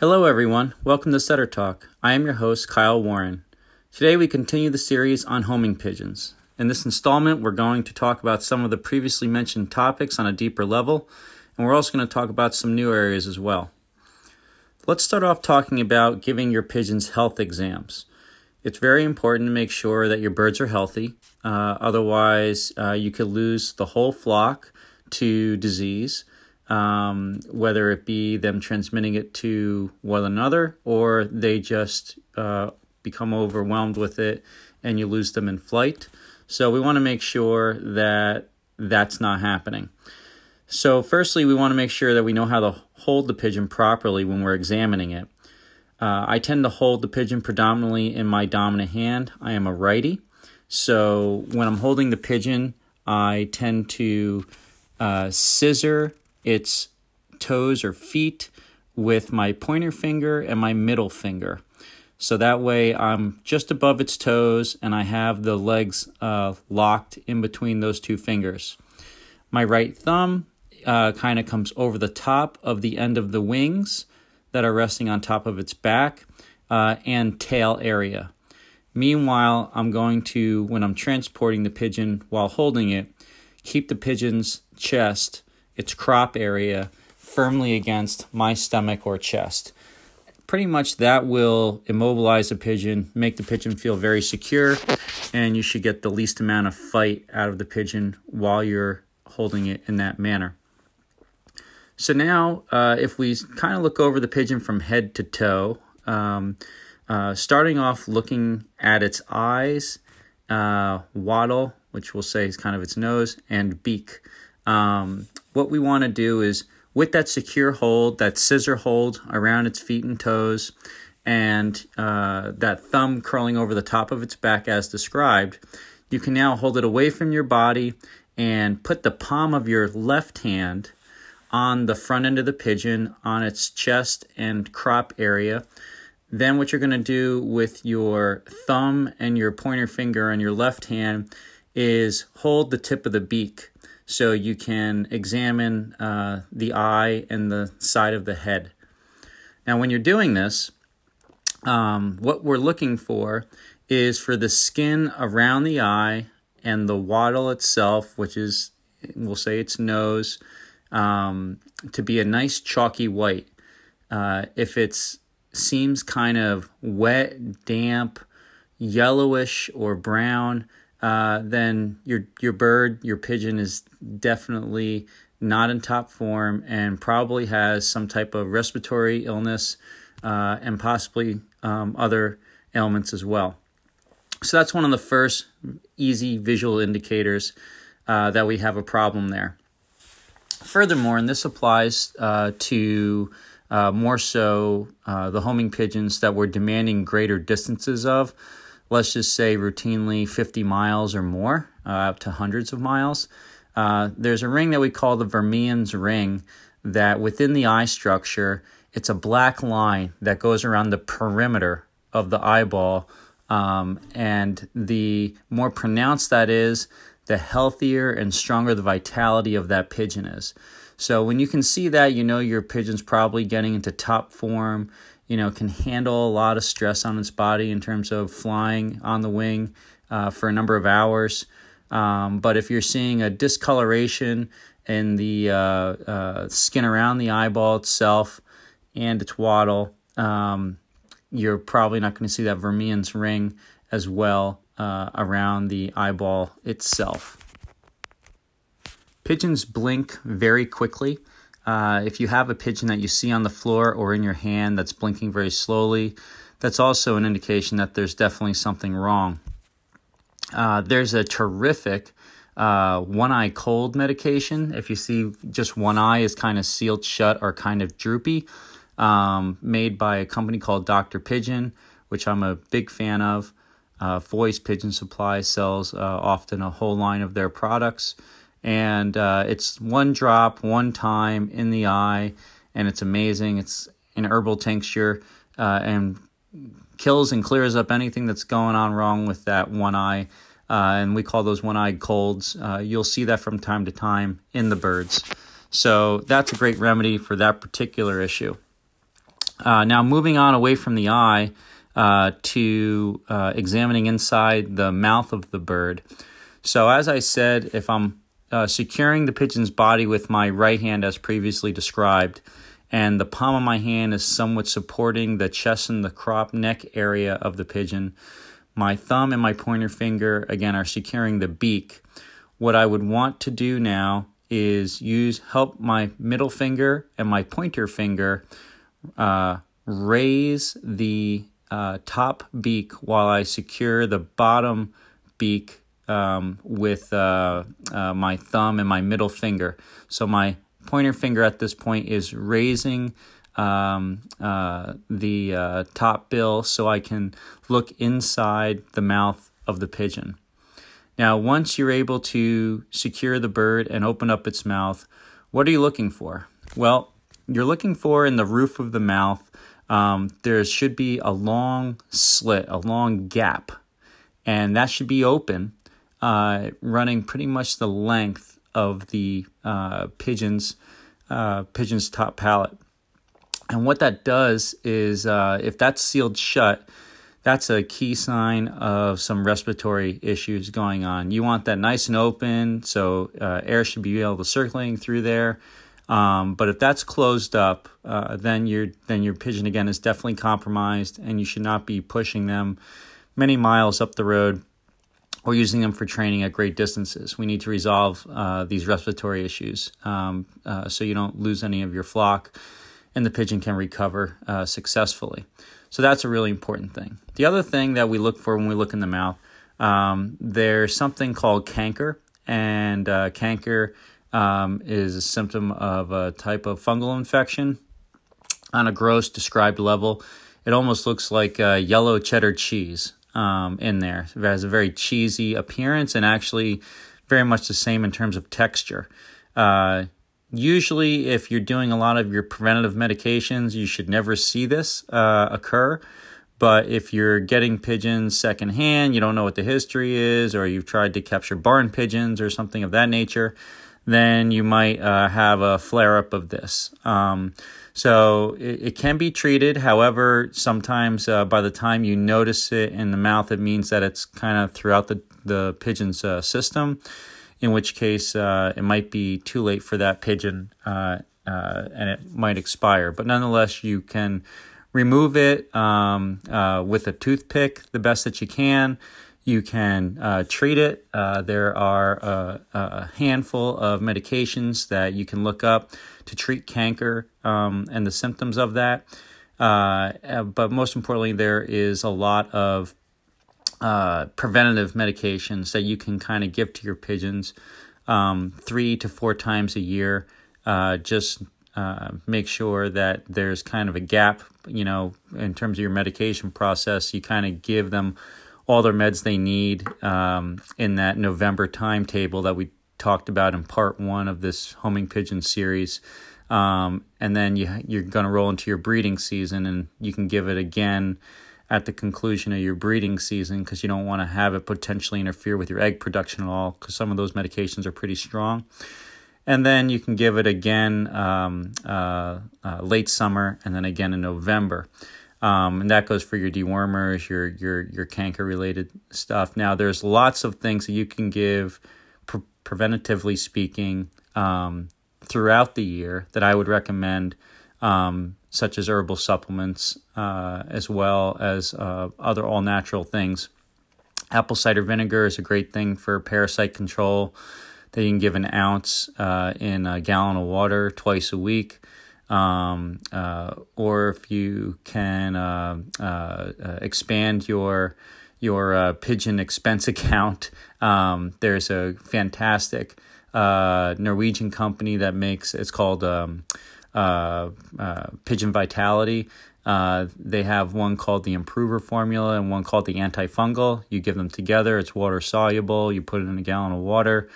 Hello, everyone. Welcome to Setter Talk. I am your host, Kyle Warren. Today, we continue the series on homing pigeons. In this installment, we're going to talk about some of the previously mentioned topics on a deeper level, and we're also going to talk about some new areas as well. Let's start off talking about giving your pigeons health exams. It's very important to make sure that your birds are healthy, uh, otherwise, uh, you could lose the whole flock to disease um, whether it be them transmitting it to one another or they just uh, become overwhelmed with it and you lose them in flight. So we want to make sure that that's not happening. So, firstly, we want to make sure that we know how to hold the pigeon properly when we're examining it. Uh, I tend to hold the pigeon predominantly in my dominant hand. I am a righty. So, when I'm holding the pigeon, I tend to uh, scissor its toes or feet with my pointer finger and my middle finger. So that way I'm just above its toes and I have the legs uh, locked in between those two fingers. My right thumb uh, kind of comes over the top of the end of the wings that are resting on top of its back uh, and tail area. Meanwhile, I'm going to, when I'm transporting the pigeon while holding it, keep the pigeon's chest its crop area firmly against my stomach or chest. Pretty much that will immobilize the pigeon, make the pigeon feel very secure, and you should get the least amount of fight out of the pigeon while you're holding it in that manner. So now, uh, if we kind of look over the pigeon from head to toe, um, uh, starting off looking at its eyes, uh, wattle, which we'll say is kind of its nose, and beak. Um, what we want to do is with that secure hold, that scissor hold around its feet and toes, and uh, that thumb curling over the top of its back as described, you can now hold it away from your body and put the palm of your left hand on the front end of the pigeon on its chest and crop area. Then, what you're going to do with your thumb and your pointer finger on your left hand is hold the tip of the beak so you can examine uh, the eye and the side of the head. Now, when you're doing this, um, what we're looking for is for the skin around the eye and the wattle itself, which is, we'll say its nose, um, to be a nice chalky white. Uh, if it seems kind of wet, damp, yellowish, or brown, uh, then your your bird, your pigeon is definitely not in top form and probably has some type of respiratory illness uh, and possibly um, other ailments as well. So that's one of the first easy visual indicators uh, that we have a problem there. Furthermore, and this applies uh, to uh, more so uh, the homing pigeons that we're demanding greater distances of let's just say routinely 50 miles or more, uh, up to hundreds of miles. Uh, there's a ring that we call the Vermeer's ring that within the eye structure, it's a black line that goes around the perimeter of the eyeball. Um, and the more pronounced that is, the healthier and stronger the vitality of that pigeon is. So when you can see that, you know your pigeon's probably getting into top form you know, can handle a lot of stress on its body in terms of flying on the wing uh, for a number of hours. Um, but if you're seeing a discoloration in the uh, uh, skin around the eyeball itself and its wattle, um, you're probably not going to see that Vermeer's ring as well uh, around the eyeball itself. Pigeons blink very quickly. Uh, if you have a pigeon that you see on the floor or in your hand that's blinking very slowly, that's also an indication that there's definitely something wrong. Uh, there's a terrific uh, one eye cold medication. If you see just one eye is kind of sealed shut or kind of droopy, um, made by a company called Dr. Pigeon, which I'm a big fan of. Uh, Foy's Pigeon Supply sells uh, often a whole line of their products and uh, it's one drop, one time in the eye, and it's amazing. It's an herbal tincture uh, and kills and clears up anything that's going on wrong with that one eye. uh, and we call those one-eyed colds. Uh, you'll see that from time to time in the birds. So that's a great remedy for that particular issue. Now, moving on away from the eye uh, to uh, examining inside the mouth of the bird. So, as I said, if I'm uh, securing the pigeon's body with my right hand, as previously described, and the palm of my hand is somewhat supporting the chest and the crop neck area of the pigeon, my thumb and my pointer finger, again, are securing the beak. What I would want to do now is use help my middle finger and my pointer finger uh, raise the uh, top beak while I secure the bottom beak um, with uh, uh, my thumb and my middle finger. So my pointer finger at this point is raising um, uh, the uh, top bill so I can look inside the mouth of the pigeon. Now, once you're able to secure the bird and open up its mouth, what are you looking for? Well, you're looking for in the roof of the mouth, um, there should be a long slit, a long gap, and that should be open, uh, running pretty much the length of the uh, pigeon's uh, pigeon's top palate. And what that does is, uh, if that's sealed shut, that's a key sign of some respiratory issues going on. You want that nice and open, so uh, air should be able to circulating through there. Um, but if that's closed up, uh, then your then your pigeon again is definitely compromised, and you should not be pushing them many miles up the road or using them for training at great distances. We need to resolve uh, these respiratory issues um, uh, so you don't lose any of your flock, and the pigeon can recover uh, successfully. So that's a really important thing. The other thing that we look for when we look in the mouth, um, there's something called canker, and uh, canker um, is a symptom of a type of fungal infection. On a gross described level, it almost looks like yellow cheddar cheese um, in there. It has a very cheesy appearance and actually very much the same in terms of texture. Uh, usually, if you're doing a lot of your preventative medications, you should never see this uh, occur. But if you're getting pigeons secondhand, you don't know what the history is, or you've tried to capture barn pigeons or something of that nature, then you might uh, have a flare up of this. Um, so it, it, can be treated. However, sometimes uh, by the time you notice it in the mouth, it means that it's kind of throughout the, the pigeon's uh, system, in which case uh, it might be too late for that pigeon uh, uh, and it might expire. But nonetheless, you can remove it um, with a toothpick the best that you can. You can uh, treat it. Uh, there are a, a, handful of medications that you can look up to treat canker um, and the symptoms of that. Uh, uh but most importantly, there is a lot of uh, preventative medications that you can kind of give to your pigeons um, three to four times a year. Uh, just make sure that there's kind of a gap, you know, in terms of your medication process. You kind of give them all their meds they need um, in that November timetable that we talked about in part one of this homing pigeon series. Um, and then you, you're going to roll into your breeding season, and you can give it again at the conclusion of your breeding season because you don't want to have it potentially interfere with your egg production at all because some of those medications are pretty strong. And then you can give it again um, uh, uh, late summer and then again in November. Um, and that goes for your dewormers, your your your canker related stuff. Now, there's lots of things that you can give, pre- preventatively speaking, um, throughout the year that I would recommend, um, such as herbal supplements, uh, as well as uh, other all natural things. Apple cider vinegar is a great thing for parasite control. That you can give an ounce uh, in a gallon of water twice a week um, uh, or if you can uh, uh, uh expand your your pigeon expense account. Um, there's a fantastic uh, Norwegian company that makes it's called um, Pigeon Vitality. Uh, they have one called the Improver Formula and one called the Antifungal. You give them together; it's water soluble. You put it in a gallon of water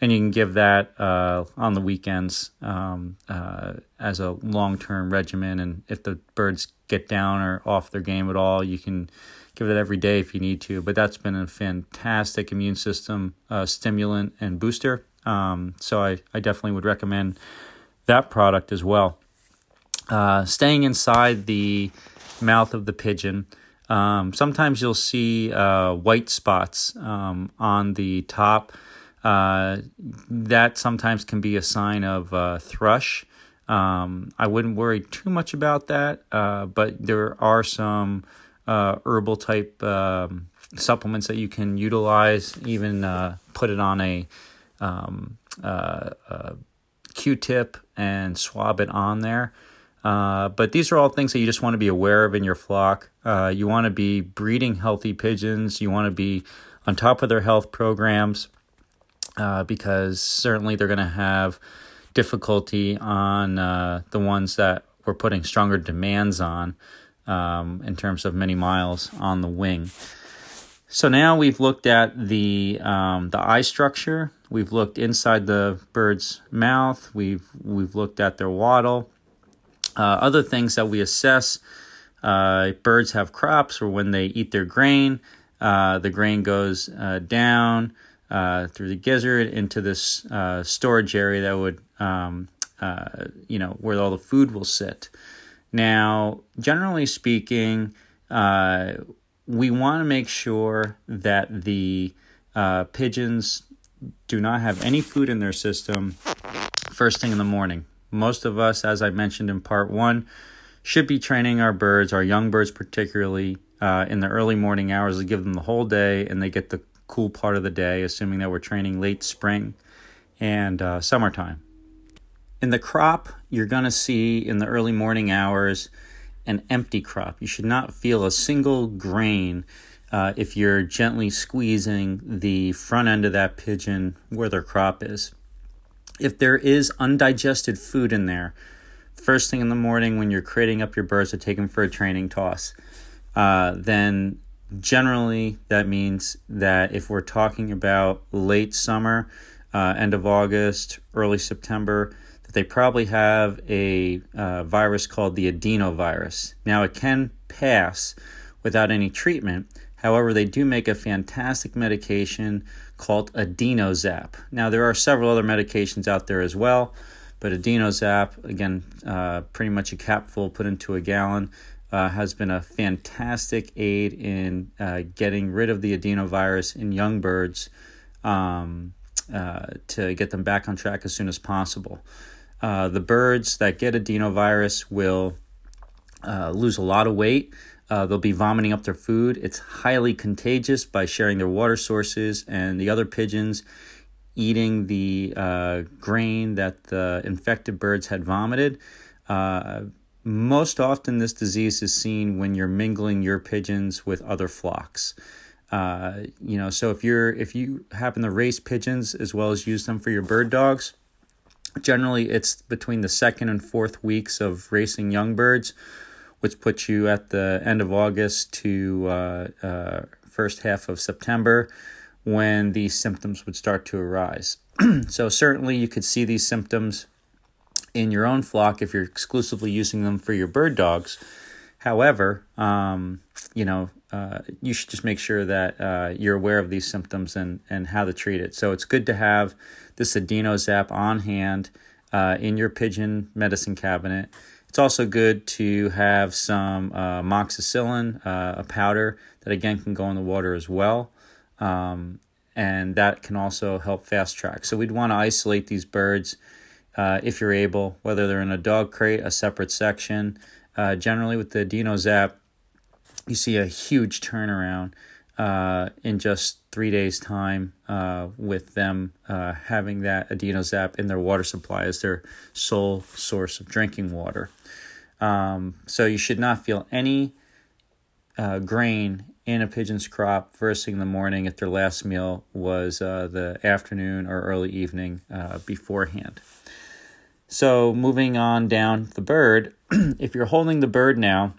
and you can give that uh, on the weekends um, uh, as a long term regimen. And if the birds get down or off their game at all, you can give it every day if you need to. But that's been a fantastic immune system uh, stimulant and booster. Um, so I, I definitely would recommend that product as well. Uh, staying inside the mouth of the pigeon, um, sometimes you'll see uh, white spots um, on the top. Uh, that sometimes can be a sign of uh, thrush. Um, I wouldn't worry too much about that, uh, but there are some uh, herbal type um, supplements that you can utilize. Even uh, put it on a um, uh, Q-tip and swab it on there. Uh, but these are all things that you just want to be aware of in your flock. Uh, you want to be breeding healthy pigeons. You want to be on top of their health programs uh, because certainly they're going to have difficulty on uh, the ones that we're putting stronger demands on um, in terms of many miles on the wing. So now we've looked at the um, the eye structure. We've looked inside the bird's mouth. We've we've looked at their wattle. Uh, other things that we assess: uh, birds have crops, or when they eat their grain, uh, the grain goes uh, down uh, through the gizzard into this uh, storage area that would, um, you know, where all the food will sit. Now, generally speaking, we want to make sure that the pigeons do not have any food in their system first thing in the morning. Most of us, as I mentioned in part one, should be training our birds, our young birds particularly, uh, in the early morning hours to give them the whole day and they get the cool part of the day, assuming that we're training late spring and uh, summertime. In the crop, you're going to see in the early morning hours an empty crop. You should not feel a single grain uh, if you're gently squeezing the front end of that pigeon where their crop is. If there is undigested food in there, first thing in the morning when you're creating up your birds to take them for a training toss, uh, then generally that means that if we're talking about late summer, uh, end of August, early September, that they probably have a uh, virus called the adenovirus. Now, it can pass without any treatment, However, they do make a fantastic medication called Adenozap. Now, there are several other medications out there as well, but Adenozap, again, uh, pretty much a capful put into a gallon, uh, has been a fantastic aid in uh, getting rid of the adenovirus in young birds um, uh, to get them back on track as soon as possible. Uh, the birds that get adenovirus will uh, lose a lot of weight. Uh, they'll be vomiting up their food. It's highly contagious by sharing their water sources and the other pigeons eating the grain that the infected birds had vomited. Uh, most often, this disease is seen when you're mingling your pigeons with other flocks. Uh, you know, so if you're if you happen to race pigeons as well as use them for your bird dogs, generally it's between the second and fourth weeks of racing young birds which puts you at the end of August to uh, uh, first half of September when these symptoms would start to arise. so, certainly, you could see these symptoms in your own flock if you're exclusively using them for your bird dogs. However, um, you know, uh, you should just make sure that uh, you're aware of these symptoms and, and how to treat it. So it's good to have this Adenozap on hand uh, in your pigeon medicine cabinet. It's also good to have some uh, moxicillin, uh, a powder that again can go in the water as well. Um, and that can also help fast track. So we'd want to isolate these birds uh, if you're able, whether they're in a dog crate, a separate section. Uh, generally, with the Adenozap, you see a huge turnaround uh, in just three days' time uh, with them uh, having that Adenozap in their water supply as their sole source of drinking water. Um, so you should not feel any uh, grain in a pigeon's crop first thing in the morning if their last meal was the afternoon or early evening beforehand. So moving on down the bird, if you're holding the bird now,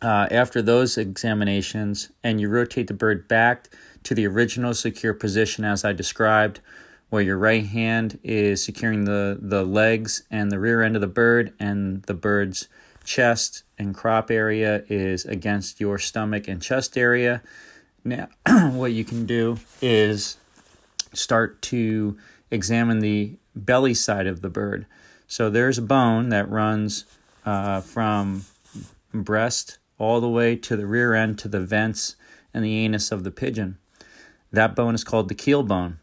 uh, after those examinations, and you rotate the bird back to the original secure position as I described, where your right hand is securing the, the legs and the rear end of the bird, and the bird's chest and crop area is against your stomach and chest area. Now, what you can do is start to examine the belly side of the bird. So there's a bone that runs uh, from breast all the way to the rear end to the vents and the anus of the pigeon. That bone is called the keel bone.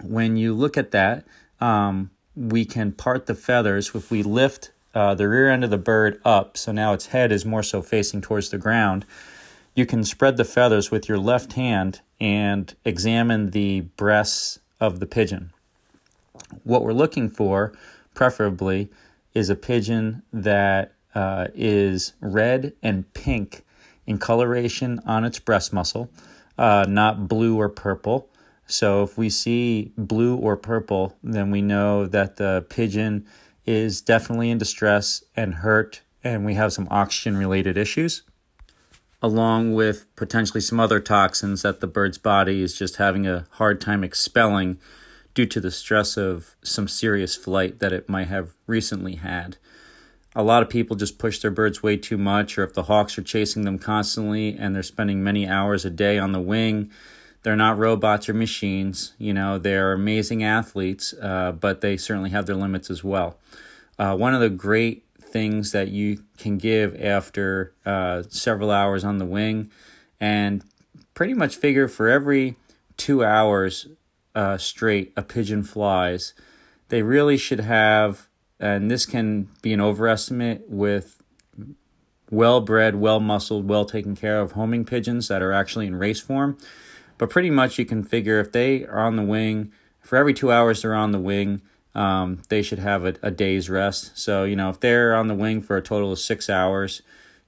When you look at that, um, we can part the feathers if we lift uh, the rear end of the bird up, so now its head is more so facing towards the ground. You can spread the feathers with your left hand and examine the breasts of the pigeon. What we're looking for, preferably, is a pigeon that uh, is red and pink in coloration on its breast muscle, uh, not blue or purple. So if we see blue or purple, then we know that the pigeon is definitely in distress and hurt, and we have some oxygen related issues, along with potentially some other toxins that the bird's body is just having a hard time expelling due to the stress of some serious flight that it might have recently had. A lot of people just push their birds way too much, or if the hawks are chasing them constantly and they're spending many hours a day on the wing, they're not robots or machines. You know, they're amazing athletes, uh, but they certainly have their limits as well. Uh, one of the great things that you can give after uh, several hours on the wing, and pretty much figure for every two hours uh, straight a pigeon flies, they really should have, and this can be an overestimate with well bred, well muscled, well taken care of homing pigeons that are actually in race form but pretty much you can figure if they are on the wing, for every two hours they're on the wing, um, they should have a, a day's rest. So, you know, if they're on the wing for a total of six hours,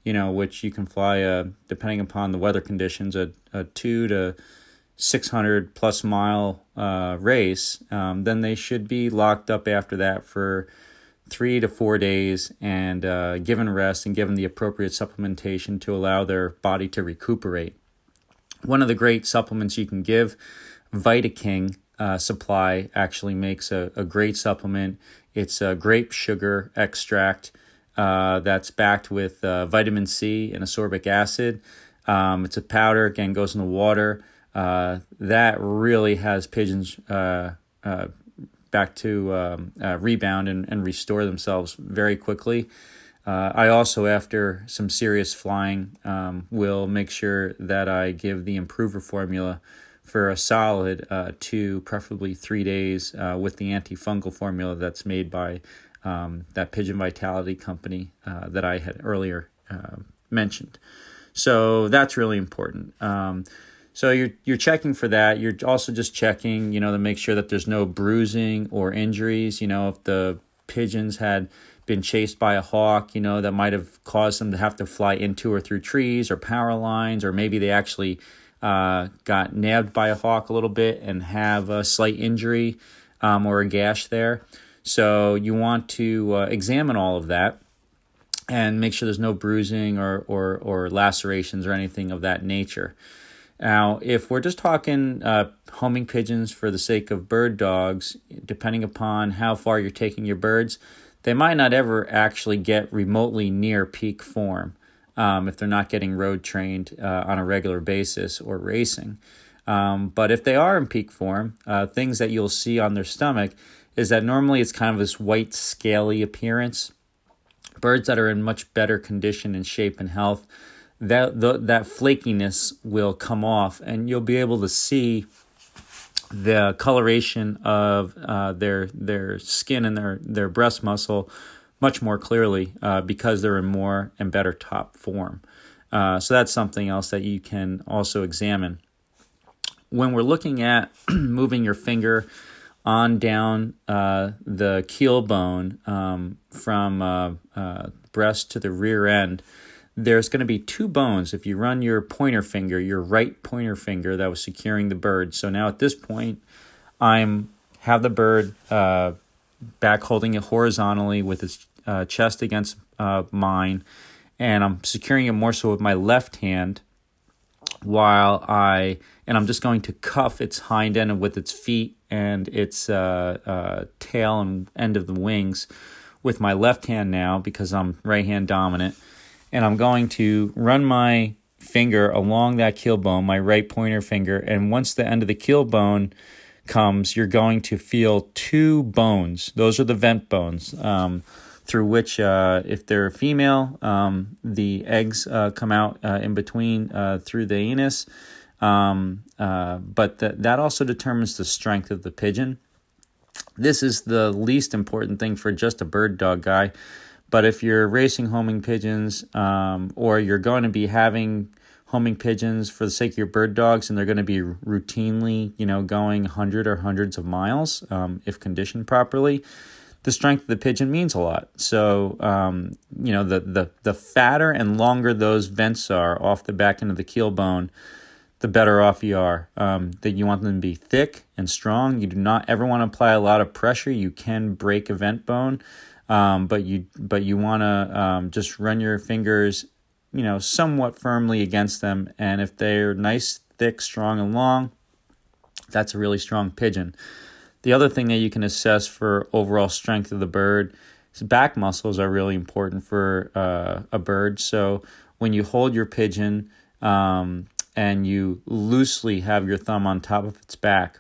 you know, which you can fly, a, depending upon the weather conditions, a, a two to 600 plus mile uh, race, um, then they should be locked up after that for three to four days and uh, given rest and given the appropriate supplementation to allow their body to recuperate one of the great supplements you can give, VitaKing uh, supply actually makes a, a great supplement. It's a grape sugar extract uh, that's backed with uh, vitamin C and ascorbic acid. Um, it's a powder, again, goes in the water. Uh, that really has pigeons uh, uh, back to um, rebound and, and restore themselves very quickly. Uh, I also, after some serious flying, um, will make sure that I give the improver formula for a solid uh, two, preferably three days, uh, with the antifungal formula that's made by um, that Pigeon Vitality company uh, that I had earlier uh, mentioned. So that's really important. Um, so you're you're checking for that. You're also just checking, you know, to make sure that there's no bruising or injuries. You know, if the pigeons had been chased by a hawk, you know, that might have caused them to have to fly into or through trees or power lines, or maybe they actually uh, got nabbed by a hawk a little bit and have a slight injury um, or a gash there. So you want to uh, examine all of that and make sure there's no bruising or, or, or lacerations or anything of that nature. Now, if we're just talking uh, homing pigeons for the sake of bird dogs, depending upon how far you're taking your birds, they might not ever actually get remotely near peak form um, if they're not getting road trained uh, on a regular basis or racing. Um, but if they are in peak form, uh, things that you'll see on their stomach is that normally it's kind of this white, scaly appearance. Birds that are in much better condition and shape and health, that the, that flakiness will come off, and you'll be able to see the coloration of uh, their their skin and their their breast muscle much more clearly uh, because they're in more and better top form. Uh, so that's something else that you can also examine. When we're looking at moving your finger on down uh, the keel bone um, from uh, uh, breast to the rear end, there's going to be two bones if you run your pointer finger, your right pointer finger that was securing the bird. So now at this point, I'm have the bird uh, back holding it horizontally with its uh, chest against uh, mine, and I'm securing it more so with my left hand while I and I'm just going to cuff its hind end with its feet and its uh, uh, tail and end of the wings with my left hand now because I'm right hand dominant. And I'm going to run my finger along that keel bone, my right pointer finger. And once the end of the keel bone comes, you're going to feel two bones. Those are the vent bones. Um, through which, uh, if they're female, um, the eggs uh, come out uh, in between uh, through the anus. Um, uh, but the, that also determines the strength of the pigeon. This is the least important thing for just a bird dog guy. But if you're racing homing pigeons um, or you're going to be having homing pigeons for the sake of your bird dogs and they're going to be routinely, you know, going 100 or hundreds of miles um, if conditioned properly, the strength of the pigeon means a lot. So, um, you know, the, the, the fatter and longer those vents are off the back end of the keel bone, the better off you are. Um, that you want them to be thick and strong. You do not ever want to apply a lot of pressure. You can break a vent bone, um, but you but you want to um, just run your fingers, you know, somewhat firmly against them. And if they're nice, thick, strong, and long, that's a really strong pigeon. The other thing that you can assess for overall strength of the bird is back muscles are really important for uh, a bird. So when you hold your pigeon um, and you loosely have your thumb on top of its back,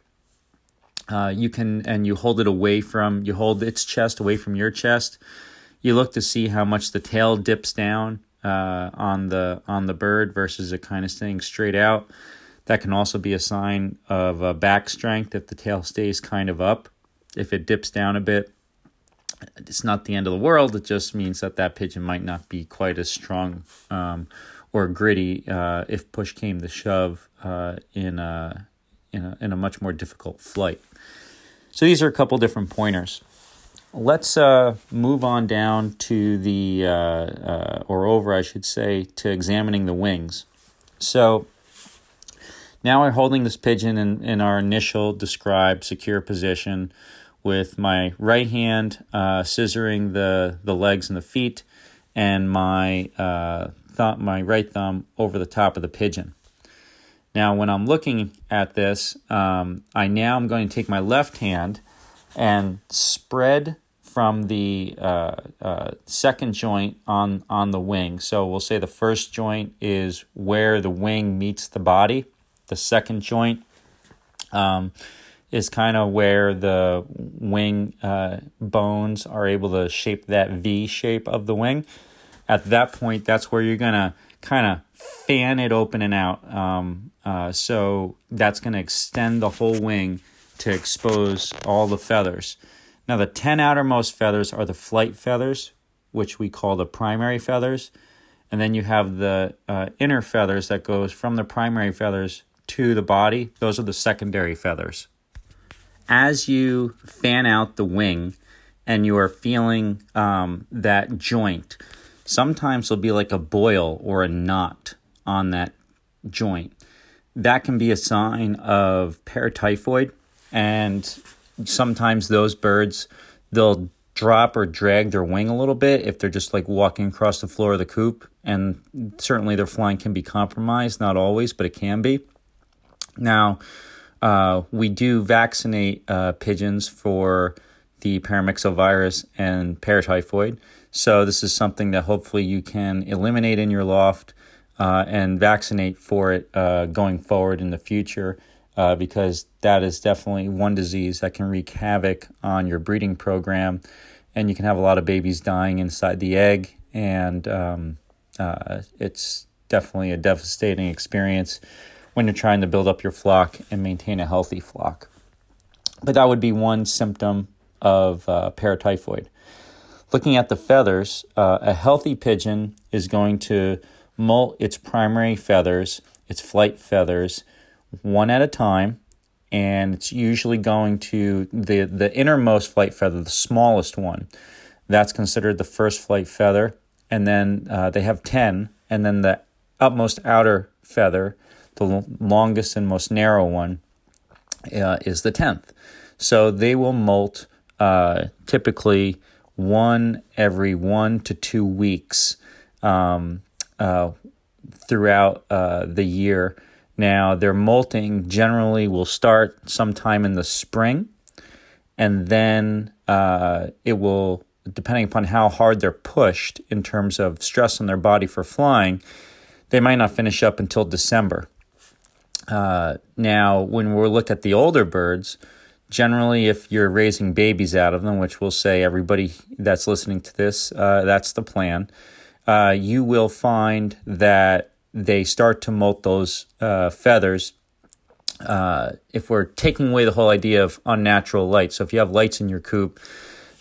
uh, you can and you hold it away from you hold its chest away from your chest. You look to see how much the tail dips down uh, on the on the bird versus it kind of staying straight out. That can also be a sign of uh, back strength if the tail stays kind of up. If it dips down a bit, it's not the end of the world. It just means that that pigeon might not be quite as strong um, or gritty uh, if push came to shove uh, in a, in a in a much more difficult flight. So these are a couple different pointers. Let's uh, move on down to the uh, uh, or over, I should say, to examining the wings. So now we're holding this pigeon in, in our initial described secure position with my right hand uh, scissoring the, the legs and the feet and my, uh, thumb, my right thumb over the top of the pigeon. Now, when I'm looking at this, um, I now am going to take my left hand and spread from the uh, uh, second joint on on the wing. So we'll say the first joint is where the wing meets the body, the second joint um, is kind of where the wing uh, bones are able to shape that V shape of the wing. At that point, that's where you're going to kind of fan it open and out. Um, uh, so that's going to extend the whole wing to expose all the feathers. Now, the 10 outermost feathers are the flight feathers, which we call the primary feathers. And then you have the uh, inner feathers that goes from the primary feathers to the body, those are the secondary feathers. As you fan out the wing and you are feeling um, that joint, sometimes there'll be like a boil or a knot on that joint. That can be a sign of paratyphoid, and sometimes those birds they'll drop or drag their wing a little bit if they're just like walking across the floor of the coop and certainly their flying can be compromised not always but it can be now, uh, we do vaccinate uh, pigeons for the paramyxovirus and paratyphoid. So, this is something that hopefully you can eliminate in your loft uh, and vaccinate for it uh, going forward in the future. Uh, because that is definitely one disease that can wreak havoc on your breeding program, and you can have a lot of babies dying inside the egg, and um, uh, it's definitely a devastating experience when you're trying to build up your flock and maintain a healthy flock. But that would be one symptom of uh, paratyphoid. Looking at the feathers, uh, a healthy pigeon is going to molt its primary feathers, its flight feathers, one at a time, and it's usually going to the, the innermost flight feather, the smallest one. That's considered the first flight feather, and then uh, they have 10, and then the utmost outer feather the longest and most narrow one uh, is the 10th. So they will molt uh, typically one every one to two weeks um, uh, throughout uh, the year. Now, their molting generally will start sometime in the spring, and then uh, it will depending upon how hard they're pushed in terms of stress on their body for flying, they might not finish up until December. Uh, now, when we look at the older birds, generally, if you're raising babies out of them, which we'll say everybody that's listening to this, uh, that's the plan, uh, you will find that they start to molt those uh, feathers. Uh, if we're taking away the whole idea of unnatural light, so if you have lights in your coop,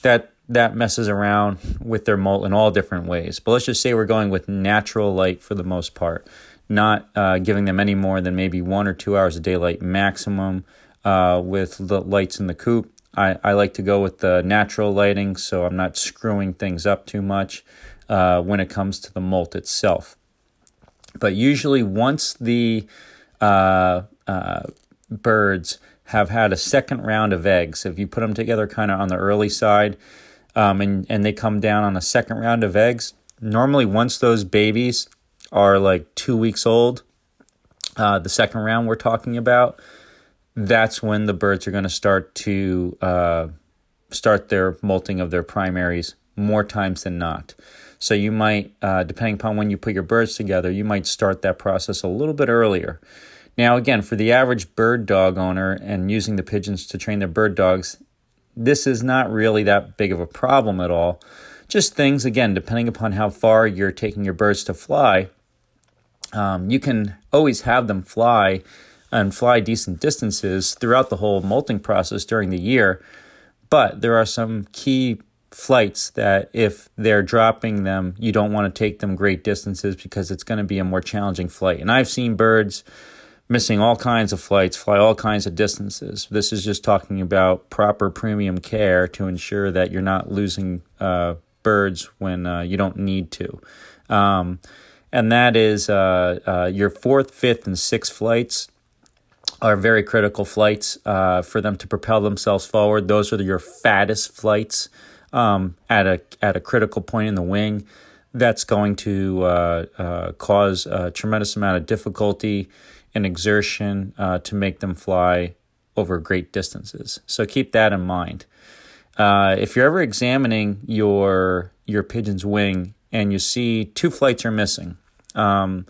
that that messes around with their molt in all different ways. But let's just say we're going with natural light for the most part, not uh, giving them any more than maybe one or two hours of daylight maximum uh, with the lights in the coop. I, I like to go with the natural lighting so I'm not screwing things up too much uh, when it comes to the molt itself. But usually, once the uh, uh, birds have had a second round of eggs, if you put them together kind of on the early side um, and, and they come down on a second round of eggs, normally once those babies are like two weeks old, uh, the second round we're talking about, that's when the birds are going to start to uh, start their molting of their primaries more times than not. So you might, uh, depending upon when you put your birds together, you might start that process a little bit earlier. Now, again, for the average bird dog owner and using the pigeons to train their bird dogs, this is not really that big of a problem at all. Just things, again, depending upon how far you're taking your birds to fly, um, you can always have them fly and fly decent distances throughout the whole molting process during the year. But there are some key flights that if they're dropping them, you don't want to take them great distances because it's going to be a more challenging flight. And I've seen birds missing all kinds of flights, fly all kinds of distances. This is just talking about proper premium care to ensure that you're not losing uh, birds when uh, you don't need to. Um, and that is uh, uh your fourth, fifth, and sixth flights are very critical flights uh, for them to propel themselves forward. Those are your fattest flights um, at a at a critical point in the wing, that's going to uh, uh, cause a tremendous amount of difficulty and exertion uh, to make them fly over great distances. So keep that in mind. Uh, if you're ever examining your your pigeon's wing and you see two flights are missing, um,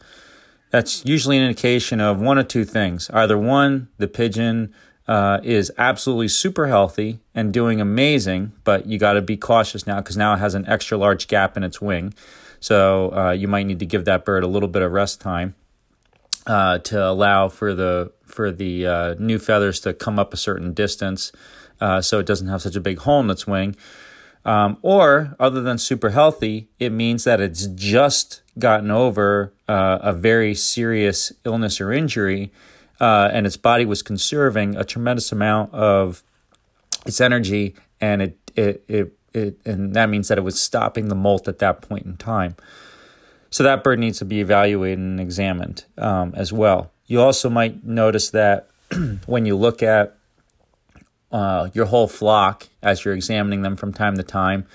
that's usually an indication of one of two things. Either one, the pigeon uh, is absolutely super healthy and doing amazing, but you got to be cautious now because now it has an extra large gap in its wing. So uh, you might need to give that bird a little bit of rest time uh, to allow for the for the uh, new feathers to come up a certain distance, uh, so it doesn't have such a big hole in its wing. Um, or other than super healthy, it means that it's just gotten over uh, a very serious illness or injury uh, and its body was conserving a tremendous amount of its energy, and it, it it it and that means that it was stopping the molt at that point in time. So that bird needs to be evaluated and examined um, as well. You also might notice that when you look at uh, your whole flock as you're examining them from time to time,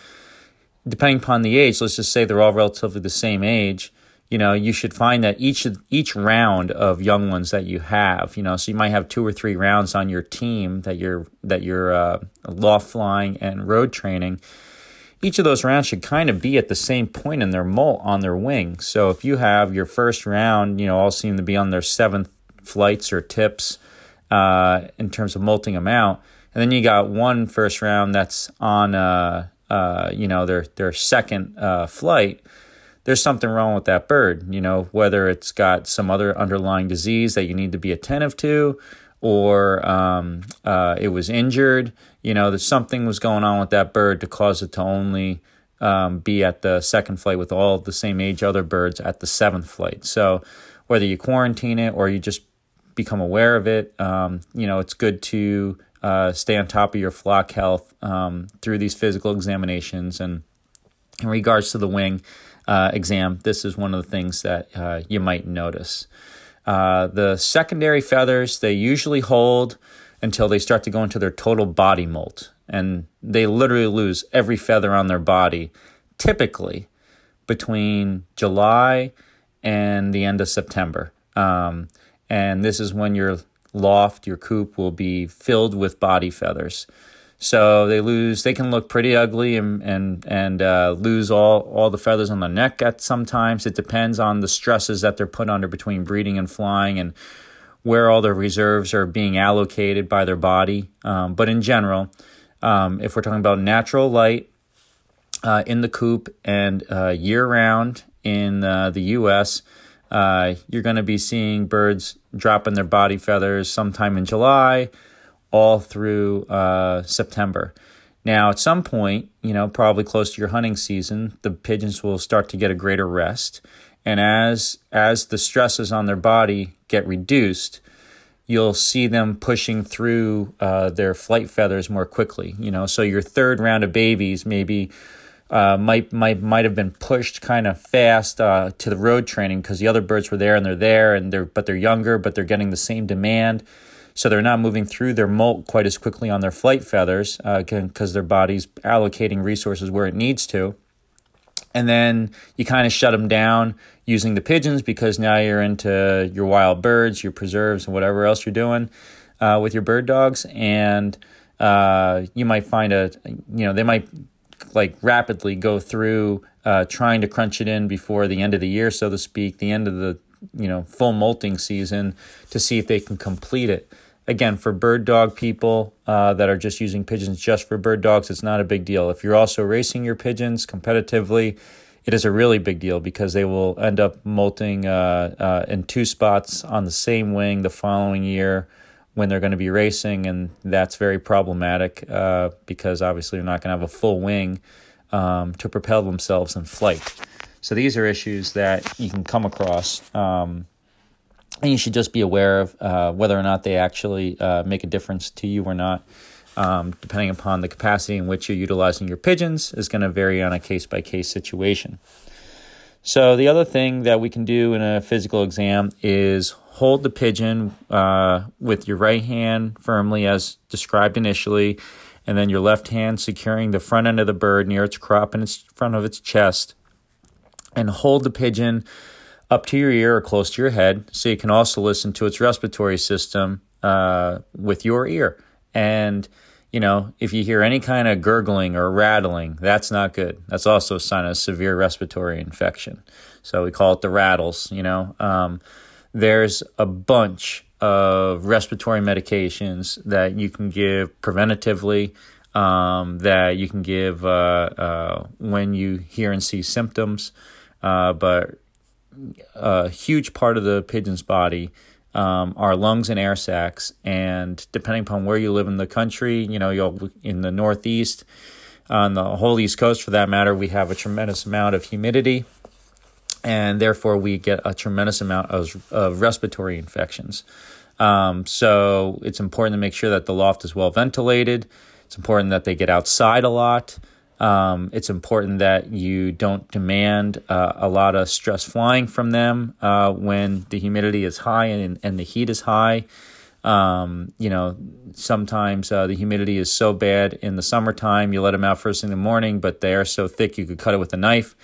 depending upon the age, let's just say they're all relatively the same age, you know, you should find that each each round of young ones that you have, you know, so you might have two or three rounds on your team that you're that you're uh, loft flying and road training. Each of those rounds should kind of be at the same point in their molt on their wing. So if you have your first round, you know, all seem to be on their seventh flights or tips uh, in terms of molting them out, and then you got one first round that's on, uh, uh you know, their their second uh, flight there's something wrong with that bird, you know, whether it's got some other underlying disease that you need to be attentive to or um, uh, it was injured, you know, that something was going on with that bird to cause it to only um, be at the second flight with all the same age other birds at the seventh flight. So whether you quarantine it or you just become aware of it, um, you know, it's good to uh, stay on top of your flock health um, through these physical examinations. And in regards to the wing, uh, exam, this is one of the things that uh, you might notice. Uh, the secondary feathers, they usually hold until they start to go into their total body molt. And they literally lose every feather on their body, typically between July and the end of September. Um, and this is when your loft, your coop, will be filled with body feathers. So they lose. They can look pretty ugly and and and uh, lose all all the feathers on the neck. At sometimes it depends on the stresses that they're put under between breeding and flying and where all their reserves are being allocated by their body. Um, but in general, um, if we're talking about natural light uh, in the coop and uh, year round in uh, the U.S., uh, you're going to be seeing birds dropping their body feathers sometime in July, all through uh, September. Now, at some point, you know, probably close to your hunting season, the pigeons will start to get a greater rest and as as the stresses on their body get reduced, you'll see them pushing through uh, their flight feathers more quickly. You know, so your third round of babies maybe uh, might might might have been pushed kind of fast uh, to the road training because the other birds were there and they're there and they're but they're younger but they're getting the same demand. So they're not moving through their molt quite as quickly on their flight feathers because uh, their body's allocating resources where it needs to and then you kind of shut them down using the pigeons because now you're into your wild birds, your preserves, and whatever else you're doing uh, with your bird dogs. And uh, you might find a, you know, they might like rapidly go through uh, trying to crunch it in before the end of the year, so to speak, the end of the, you know, full molting season to see if they can complete it again, for bird dog people uh, that are just using pigeons just for bird dogs, it's not a big deal. If you're also racing your pigeons competitively, it is a really big deal because they will end up molting uh, uh, in two spots on the same wing the following year when they're going to be racing, and that's very problematic uh, because obviously they're not going to have a full wing um, to propel themselves in flight. So these are issues that you can come across. Um, and you should just be aware of uh, whether or not they actually uh, make a difference to you or not. Um, depending upon the capacity in which you're utilizing your pigeons, is going to vary on a case by case situation. So, the other thing that we can do in a physical exam is hold the pigeon uh, with your right hand firmly, as described initially, and then your left hand securing the front end of the bird near its crop and its front of its chest, and hold the pigeon up to your ear or close to your head, so you can also listen to its respiratory system uh, with your ear. And you know, if you hear any kind of gurgling or rattling, that's not good. That's also a sign of severe respiratory infection. So we call it the rattles. You know, um, there's a bunch of respiratory medications that you can give preventatively. Um, that you can give uh, uh, when you hear and see symptoms, uh, but a huge part of the pigeon's body um, are lungs and air sacs. And depending upon where you live in the country, you know, you'll in the Northeast, on the whole East Coast for that matter, we have a tremendous amount of humidity. And therefore, we get a tremendous amount of, of respiratory infections. Um, so, it's important to make sure that the loft is well ventilated. It's important that they get outside a lot. Um, it's important that you don't demand uh, a lot of stress flying from them uh, when the humidity is high and, and the heat is high. Um, you know, sometimes uh, the humidity is so bad in the summertime, you let them out first thing in the morning, but they are so thick you could cut it with a knife.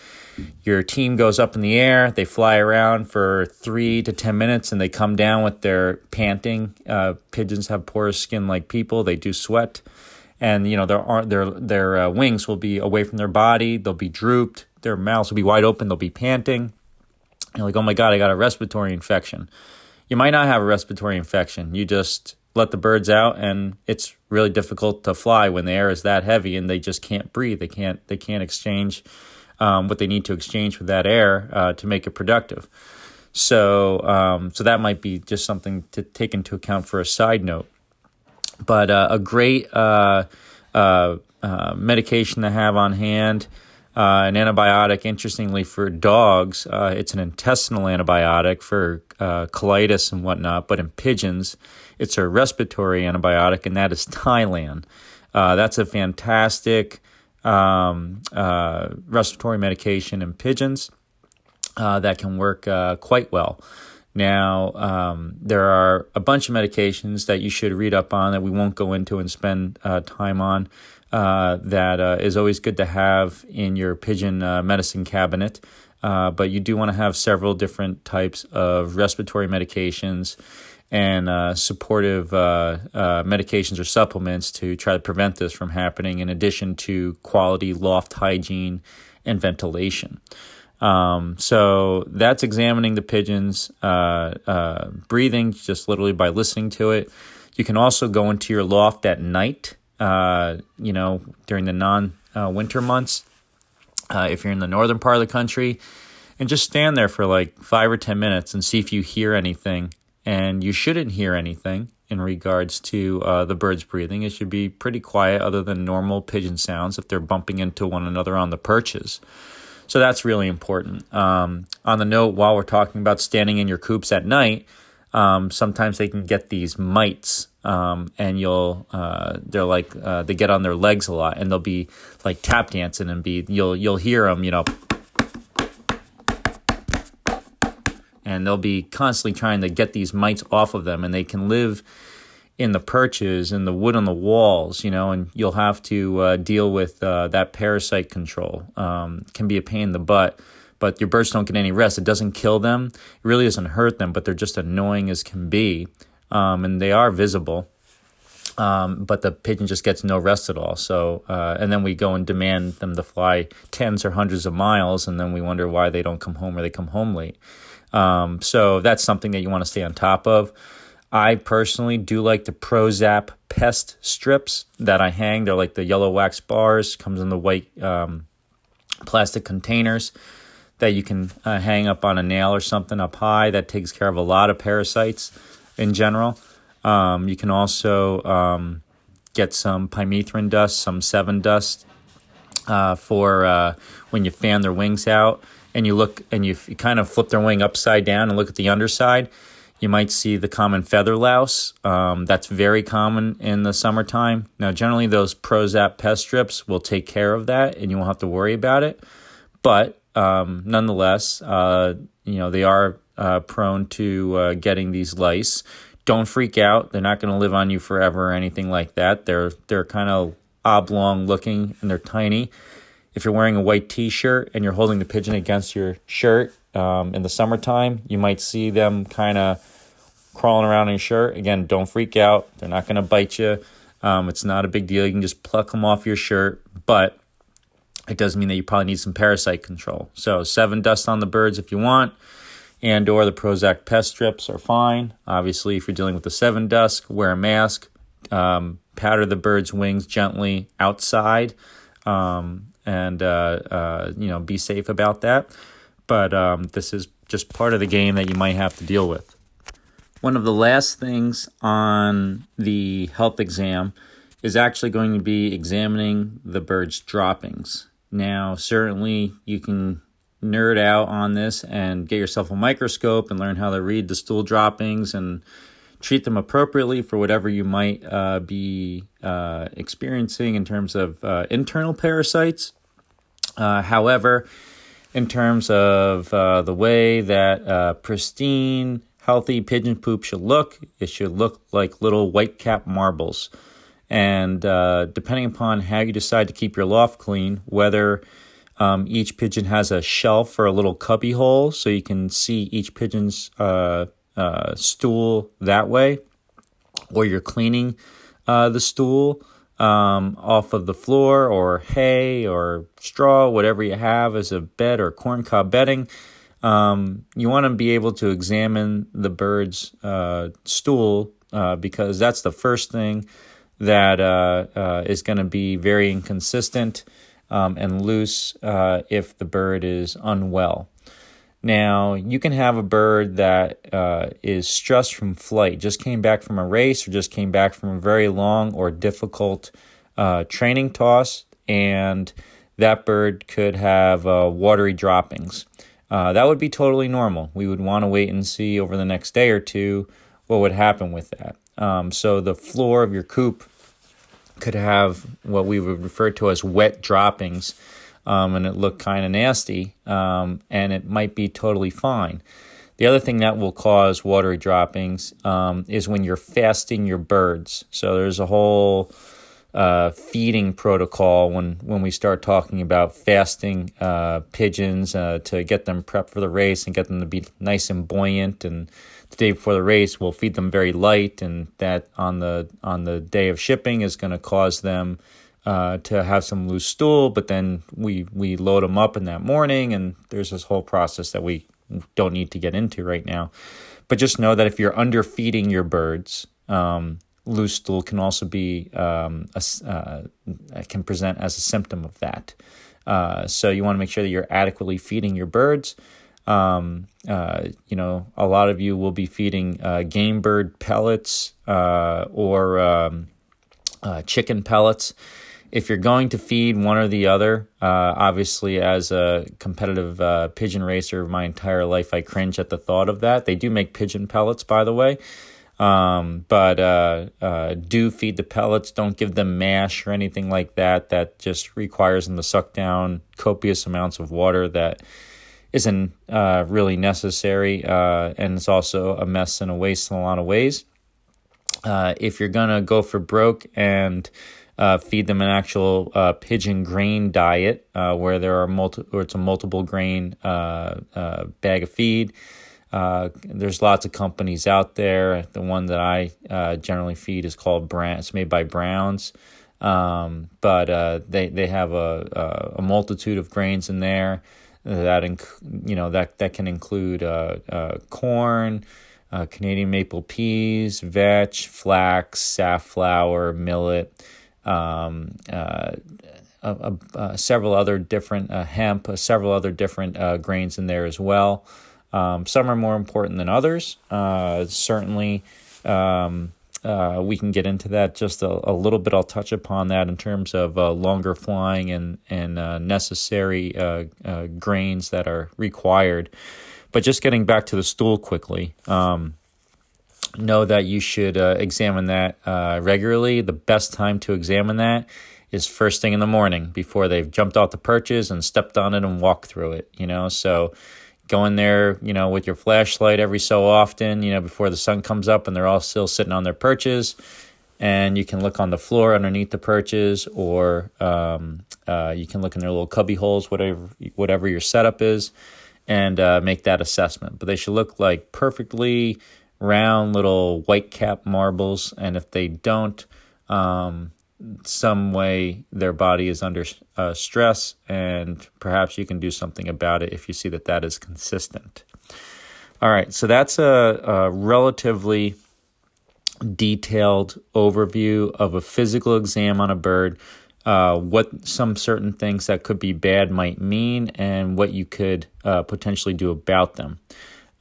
Your team goes up in the air, they fly around for three to 10 minutes, and they come down with their panting. Uh, pigeons have porous skin like people, they do sweat and you know their their their uh, wings will be away from their body. They'll be drooped. Their mouths will be wide open. They'll be panting. You're like, oh my god, I got a respiratory infection. You might not have a respiratory infection. You just let the birds out, and it's really difficult to fly when the air is that heavy, and they just can't breathe. They can't they can't exchange um, what they need to exchange with that air uh, to make it productive. So um, so that might be just something to take into account for a side note. But uh, a great uh, uh, uh, medication to have on hand. Uh, an antibiotic, interestingly, for dogs, it's an intestinal antibiotic for colitis and whatnot. But in pigeons, it's a respiratory antibiotic, and that is Tylan. that's a fantastic um, respiratory medication in pigeons that can work quite well. Now, um, there are a bunch of medications that you should read up on that we won't go into and spend uh, time on. Uh, that uh, is always good to have in your pigeon uh, medicine cabinet. Uh, but you do want to have several different types of respiratory medications. and uh, supportive medications or supplements to try to prevent this from happening, in addition to quality loft hygiene and ventilation. Um, so that's examining the pigeon's uh, uh, breathing just literally by listening to it. You can also go into your loft at night, uh, you know, during the non winter months, if you're in the northern part of the country, and just stand there for like five or 10 minutes and see if you hear anything. And you shouldn't hear anything in regards to uh, the birds breathing. It should be pretty quiet, other than normal pigeon sounds if they're bumping into one another on the perches. So that's really important. Um, on the note, while we're talking about standing in your coops at night, um, sometimes they can get these mites, um, and you'll uh, they're like uh, they get on their legs a lot, and they'll be like tap dancing and be you'll you'll hear them, you know, and they'll be constantly trying to get these mites off of them, and they can live in the perches and the wood on the walls, you know, and you'll have to uh, deal with uh, that parasite control. Um, can be a pain in the butt, but your birds don't get any rest. It doesn't kill them, it really doesn't hurt them, but they're just annoying as can be, um, and they are visible. Um, but the pigeon just gets no rest at all. So, uh, and then we go and demand them to fly tens or hundreds of miles, and then we wonder why they don't come home or they come home late. Um, so that's something that you want to stay on top of. I personally do like the Prozap pest strips that I hang. They're like the yellow wax bars, comes in the white um, plastic containers that you can uh, hang up on a nail or something up high. That takes care of a lot of parasites in general. Um, you can also um, get some permethrin dust, some Sevin dust uh, for uh, when you fan their wings out and you look and you, you kind of flip their wing upside down and look at the underside you might see the common feather louse. Um, that's very common in the summertime. Now, generally, those Prozap pest strips will take care of that, and you won't have to worry about it. But um, nonetheless, uh, you know they are uh, prone to uh, getting these lice. Don't freak out; they're not going to live on you forever or anything like that. They're they're kind of oblong looking and they're tiny. If you're wearing a white T-shirt and you're holding the pigeon against your shirt um, in the summertime, you might see them kind of crawling around in your shirt. Again, don't freak out. They're not going to bite you. Um, it's not a big deal. You can just pluck them off your shirt, but it does mean that you probably need some parasite control. So Sevin dust on the birds if you want, and or the Prozap pest strips are fine. Obviously, if you're dealing with the Sevin dust, wear a mask. Um, powder the bird's wings gently outside, um, and uh, uh, you know be safe about that. But um, this is just part of the game that you might have to deal with. One of the last things on the health exam is actually going to be examining the bird's droppings. Now, certainly you can nerd out on this and get yourself a microscope and learn how to read the stool droppings and treat them appropriately for whatever you might uh, be uh, experiencing in terms of uh, internal parasites. Uh, however, in terms of uh, the way that uh, pristine healthy pigeon poop should look. It should look like little white cap marbles. And uh, depending upon how you decide to keep your loft clean, whether um, each pigeon has a shelf or a little cubby hole so you can see each pigeon's uh, uh, stool that way, or you're cleaning uh, the stool um, off of the floor or hay or straw, whatever you have as a bed or corncob bedding. Um, you want to be able to examine the bird's uh, stool uh, because that's the first thing that uh, uh is going to be very inconsistent um, and loose uh, if the bird is unwell. Now, you can have a bird that uh, is stressed from flight, just came back from a race, or just came back from a very long or difficult training toss, and that bird could have watery droppings. Uh, that would be totally normal. We would want to wait and see over the next day or two what would happen with that. Um, so the floor of your coop could have what we would refer to as wet droppings, um, and it looked kind of nasty, um, and it might be totally fine. The other thing that will cause watery droppings um, is when you're fasting your birds. So there's a whole uh, feeding protocol when when we start talking about fasting uh, pigeons uh, to get them prepped for the race and get them to be nice and buoyant. And the day before the race we'll feed them very light and that on the on the day of shipping is going to cause them uh, to have some loose stool but then we we load them up in that morning and there's this whole process that we don't need to get into right now. But just know that if you're underfeeding your birds um, loose stool can also be um, a, uh, can present as a symptom of that. Uh, so you want to make sure that you're adequately feeding your birds. Um, uh, you know, a lot of you will be feeding uh, game bird pellets uh, or um, uh, chicken pellets. If you're going to feed one or the other, obviously, as a competitive pigeon racer of my entire life, I cringe at the thought of that. They do make pigeon pellets, by the way. Um, but uh, uh, do feed the pellets. Don't give them mash or anything like that. That just requires them to suck down copious amounts of water that isn't uh, really necessary, uh, and it's also a mess and a waste in a lot of ways. Uh, if you're gonna go for broke and uh, feed them an actual pigeon grain diet, where there are multi, or it's a multiple grain bag of feed uh, there's lots of companies out there. The one that I uh, generally feed is called Brown. It's made by Browns, um, but uh, they they have a, a multitude of grains in there that inc- you know that that can include uh, uh, corn, Canadian maple peas, vetch, flax, safflower, millet. Um, several other different hemp, several other different grains in there as well. Um, some are more important than others. Uh, certainly, um, uh, we can get into that just a, a, little bit. I'll touch upon that in terms of uh, longer flying and and uh, necessary uh, uh, grains that are required. But just getting back to the stool quickly. Um, know that you should examine that regularly. The best time to examine that is first thing in the morning before they've jumped off the perches and stepped on it and walked through it. You know, so go in there, you know, with your flashlight every so often, you know, before the sun comes up and they're all still sitting on their perches. And you can look on the floor underneath the perches, or um, uh, you can look in their little cubby holes, whatever whatever your setup is, and uh, make that assessment. But they should look like perfectly round little white cap marbles. And if they don't, um, some way their body is under uh, stress, and perhaps you can do something about it if you see that that is consistent. All right, so that's a, a relatively detailed overview of a physical exam on a bird, uh, what some certain things that could be bad might mean, and what you could uh, potentially do about them.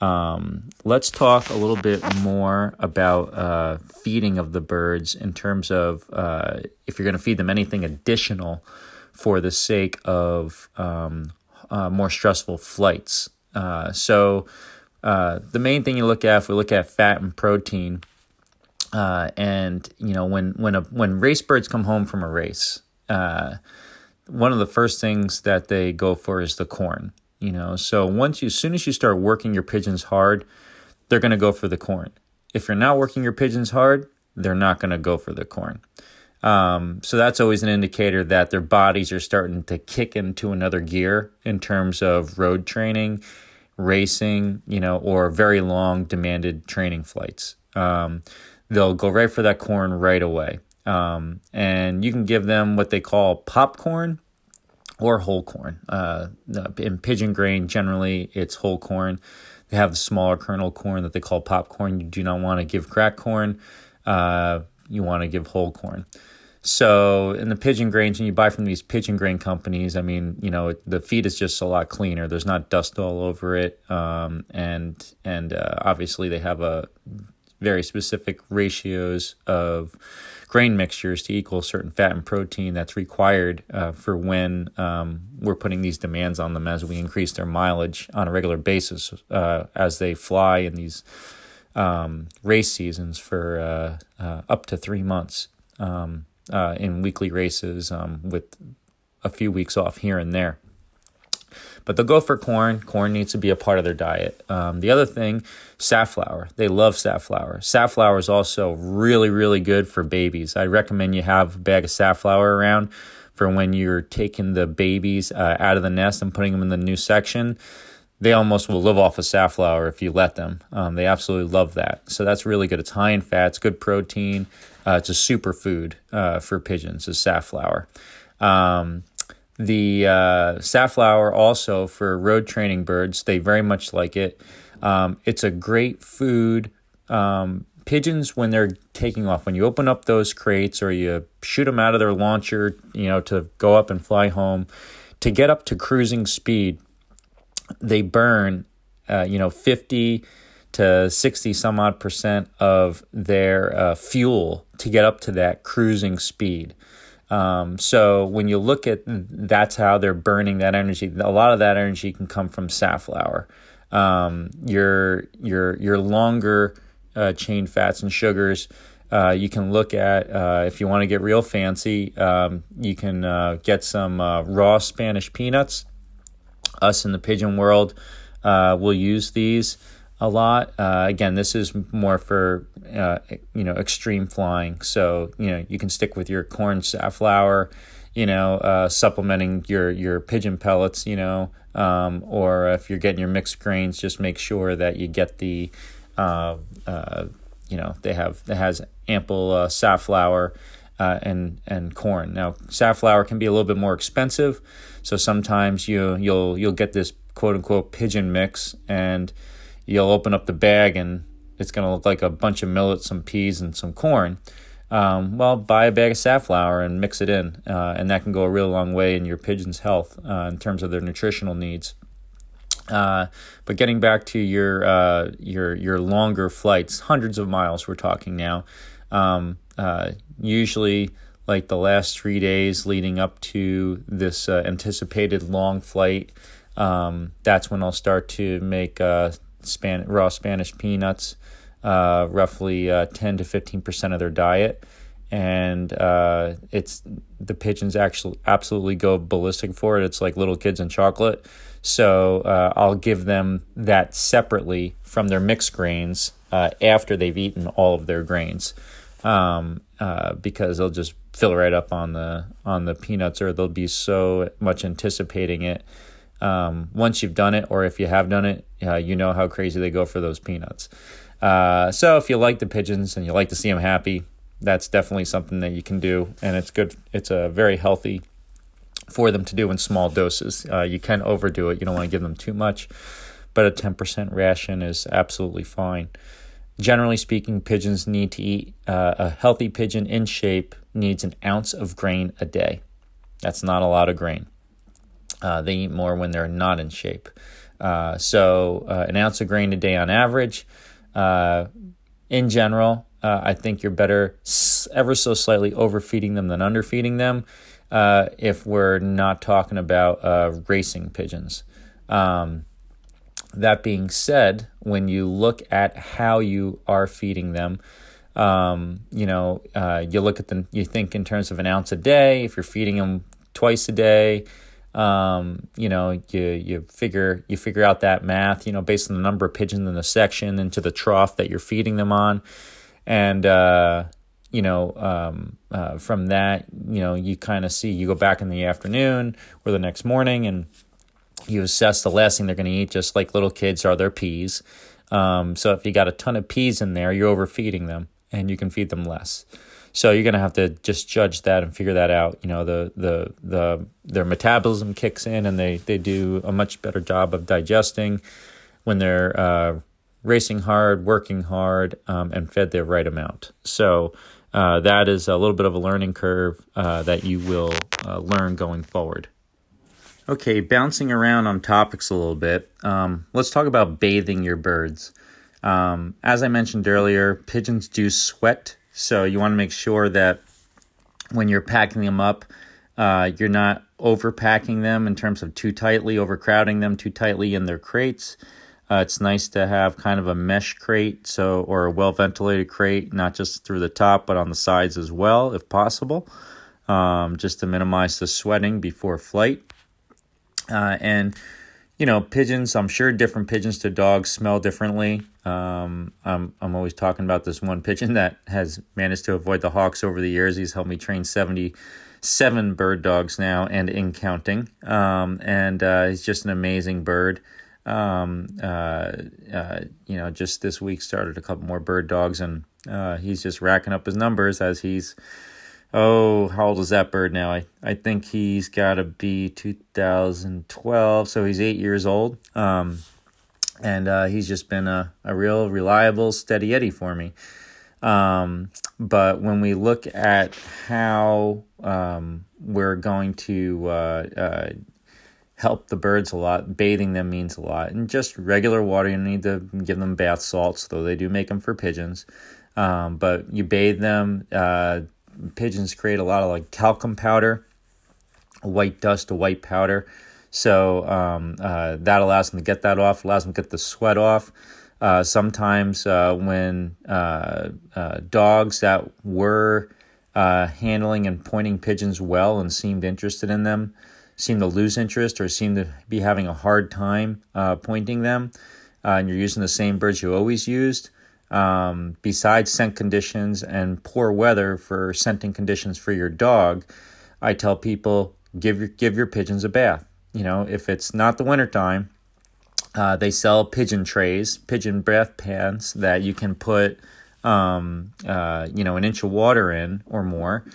Um, let's talk a little bit more about uh, feeding of the birds in terms of uh, if you're going to feed them anything additional for the sake of um, uh, more stressful flights. Uh, so, uh, the main thing you look at, if we look at fat and protein, uh, and you know when when a, when race birds come home from a race, one of the first things that they go for is the corn you know? So once you as soon as you start working your pigeons hard they're going to go for the corn. If you're not working your pigeons hard they're not going to go for the corn. Um, so that's always an indicator that their bodies are starting to kick into another gear in terms of road training racing you know or very long demanded training flights. Um, they'll go right for that corn right away. Um, and you can give them what they call popcorn or whole corn. Uh, in pigeon grain, generally it's whole corn. They have the smaller kernel corn that they call popcorn. You do not want to give crack corn. Uh, you want to give whole corn. So in the pigeon grains, when you buy from these pigeon grain companies, I mean, you know, the feed is just a lot cleaner. There's not dust all over it, um, and and uh, obviously they have a very specific ratios of grain mixtures to equal certain fat and protein that's required uh, for when um, we're putting these demands on them as we increase their mileage on a regular basis uh, as they fly in these um, race seasons for uh, uh up to three months um, uh, in weekly races um, with a few weeks off here and there. But they'll go for corn. Corn needs to be a part of their diet. Um, the other thing, safflower. They love safflower. Safflower is also really, really good for babies. I recommend you have a bag of safflower around for when you're taking the babies uh, out of the nest and putting them in the new section they almost will live off of safflower if you let them. Um, they absolutely love that. So that's really good. It's high in fats, good protein. Uh, it's a superfood uh, for pigeons, is safflower. Um, the uh, safflower also for road training birds, they very much like it. Um, it's a great food. Um, pigeons, when they're taking off, when you open up those crates or you shoot them out of their launcher, you know, to go up and fly home, to get up to cruising speed, they burn, uh, you know, 50 to 60 some odd percent of their uh, fuel to get up to that cruising speed. Um, so when you look at that's how they're burning that energy, a lot of that energy can come from safflower. Um, your your your longer uh, chain fats and sugars. Uh, you can look at uh, if you want to get real fancy. Um, you can uh, get some uh, raw Spanish peanuts us in the pigeon world uh, will use these a lot. Uh, again, this is more for uh, you know extreme flying. So you know you can stick with your corn safflower, you know, uh, supplementing your your pigeon pellets, you know, um, or if you're getting your mixed grains, just make sure that you get the uh, uh, you know they have it has ample safflower uh, and and corn. Now, safflower can be a little bit more expensive, so sometimes you you'll you'll get this quote unquote pigeon mix, and you'll open up the bag and it's going to look like a bunch of millet, some peas, and some corn. Um, well, buy a bag of safflower and mix it in, uh, and that can go a real long way in your pigeon's health uh, in terms of their nutritional needs. Uh, but getting back to your uh, your your longer flights, hundreds of miles, we're talking now. Um, uh, usually, like the last three days leading up to this uh, anticipated long flight, um, that's when I'll start to make Span- raw Spanish peanuts, uh, roughly uh, 10 to 15% of their diet. And uh, it's the pigeons actually absolutely go ballistic for it. It's like little kids in chocolate. So uh, I'll give them that separately from their mixed grains after they've eaten all of their grains um, uh, because they'll just fill right up on the on the peanuts, or they'll be so much anticipating it. Um, once you've done it, or if you have done it, uh, you know how crazy they go for those peanuts. Uh, so if you like the pigeons and you like to see them happy, that's definitely something that you can do, and it's good. It's a very healthy for them to do in small doses. Uh, you can overdo it. You don't want to give them too much, but a ten percent ration is absolutely fine. Generally speaking, pigeons need to eat, uh, a healthy pigeon in shape needs an ounce of grain a day. That's not a lot of grain. Uh, they eat more when they're not in shape. Uh, so, uh, an ounce of grain a day on average. Uh, in general, uh, I think you're better ever so slightly overfeeding them than underfeeding them if we're not talking about racing pigeons. Um, that being said, when you look at how you are feeding them, um, you know, uh, you look at them, you think in terms of an ounce a day. If you're feeding them twice a day, um, you know, you you figure you figure out that math, you know, based on the number of pigeons in the section into the trough that you're feeding them on, and uh, you know, um, uh, from that, you know, you kind of see you go back in the afternoon or the next morning and you assess the last thing they're going to eat, just like little kids are their peas. Um, so if you got a ton of peas in there, you're overfeeding them, and you can feed them less. So you're going to have to just judge that and figure that out. You know, the the the their metabolism kicks in, and they they do a much better job of digesting when they're uh, racing hard, working hard, um, and fed the right amount. So. Uh, that is a little bit of a learning curve uh, that you will uh, learn going forward. Okay, bouncing around on topics a little bit, um, let's talk about bathing your birds. Um, as I mentioned earlier, pigeons do sweat, so you want to make sure that when you're packing them up, uh, you're not overpacking them in terms of too tightly, overcrowding them too tightly in their crates. Uh, it's nice to have kind of a mesh crate, so or a well ventilated crate, not just through the top but on the sides as well, if possible, um, just to minimize the sweating before flight. Uh, and you know, pigeons, I'm sure different pigeons to dogs smell differently. Um, I'm, I'm always talking about this one pigeon that has managed to avoid the hawks over the years. He's helped me train 77 bird dogs now and in counting. Um, and uh, he's just an amazing bird. Um, uh, uh, you know, just this week started a couple more bird dogs, and uh, he's just racking up his numbers as he's oh, how old is that bird now? I, I think he's got to be 2012, so he's eight years old. Um, and uh, he's just been a, a real reliable, steady Eddie for me. Um, but when we look at how um, we're going to uh, uh, help the birds a lot, bathing them means a lot. And just regular water, you need to give them bath salts, though they do make them for pigeons. Um, but you bathe them. Uh, pigeons create a lot of like talcum powder, white dust, a white powder. So um, uh, that allows them to get that off, allows them to get the sweat off. Uh, sometimes uh, when uh, uh, dogs that were uh, handling and pointing pigeons well and seemed interested in them seem to lose interest or seem to be having a hard time pointing them, and you're using the same birds you always used, um, besides scent conditions and poor weather for scenting conditions for your dog, I tell people give your give your pigeons a bath. You know, if it's not the wintertime, uh, they sell pigeon trays, pigeon bath pans that you can put, um, uh, you know, an inch of water in or more.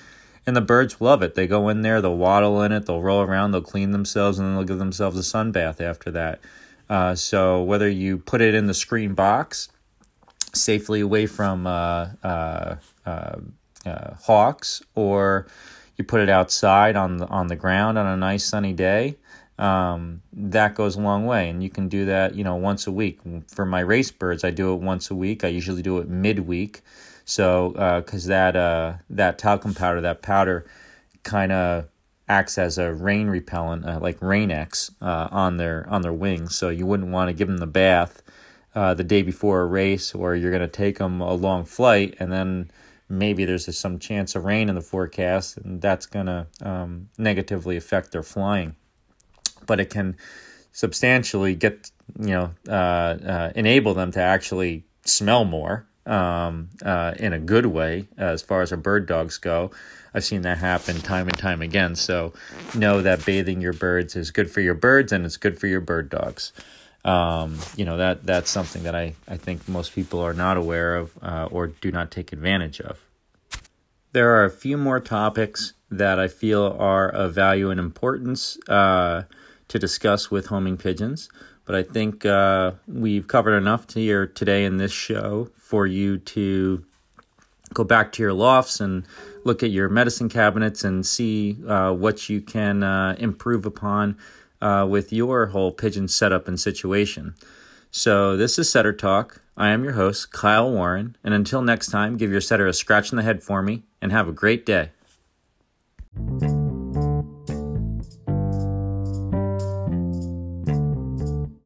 And the birds love it. They go in there, they'll waddle in it, they'll roll around, they'll clean themselves, and then they'll give themselves a sun bath after that. Uh, so whether you put it in the screen box safely away from uh, uh, uh, uh, hawks, or you put it outside on the on the ground on a nice sunny day. Um, that goes a long way, and you can do that, you know, once a week. For my race birds, I do it once a week. I usually do it midweek, so because that that talcum powder, that powder, kind of acts as a rain repellent, uh, like Rain-X, uh, on their on their wings. So you wouldn't want to give them the bath uh, the day before a race, or you're going to take them a long flight, and then maybe there's some chance of rain in the forecast, and that's going to um, negatively affect their flying. But it can substantially get you know uh, uh, enable them to actually smell more um, uh, in a good way as far as our bird dogs go. I've seen that happen time and time again. So know that bathing your birds is good for your birds and it's good for your bird dogs um, you know that that's something that I, I think most people are not aware of uh, or do not take advantage of. There are a few more topics that I feel are of value and importance uh, to discuss with homing pigeons, but I think uh, we've covered enough here today in this show for you to go back to your lofts and look at your medicine cabinets and see uh, what you can uh, improve upon uh, with your whole pigeon setup and situation. So, this is Setter Talk. I am your host, Kyle Warren, and until next time, give your setter a scratch in the head for me and have a great day.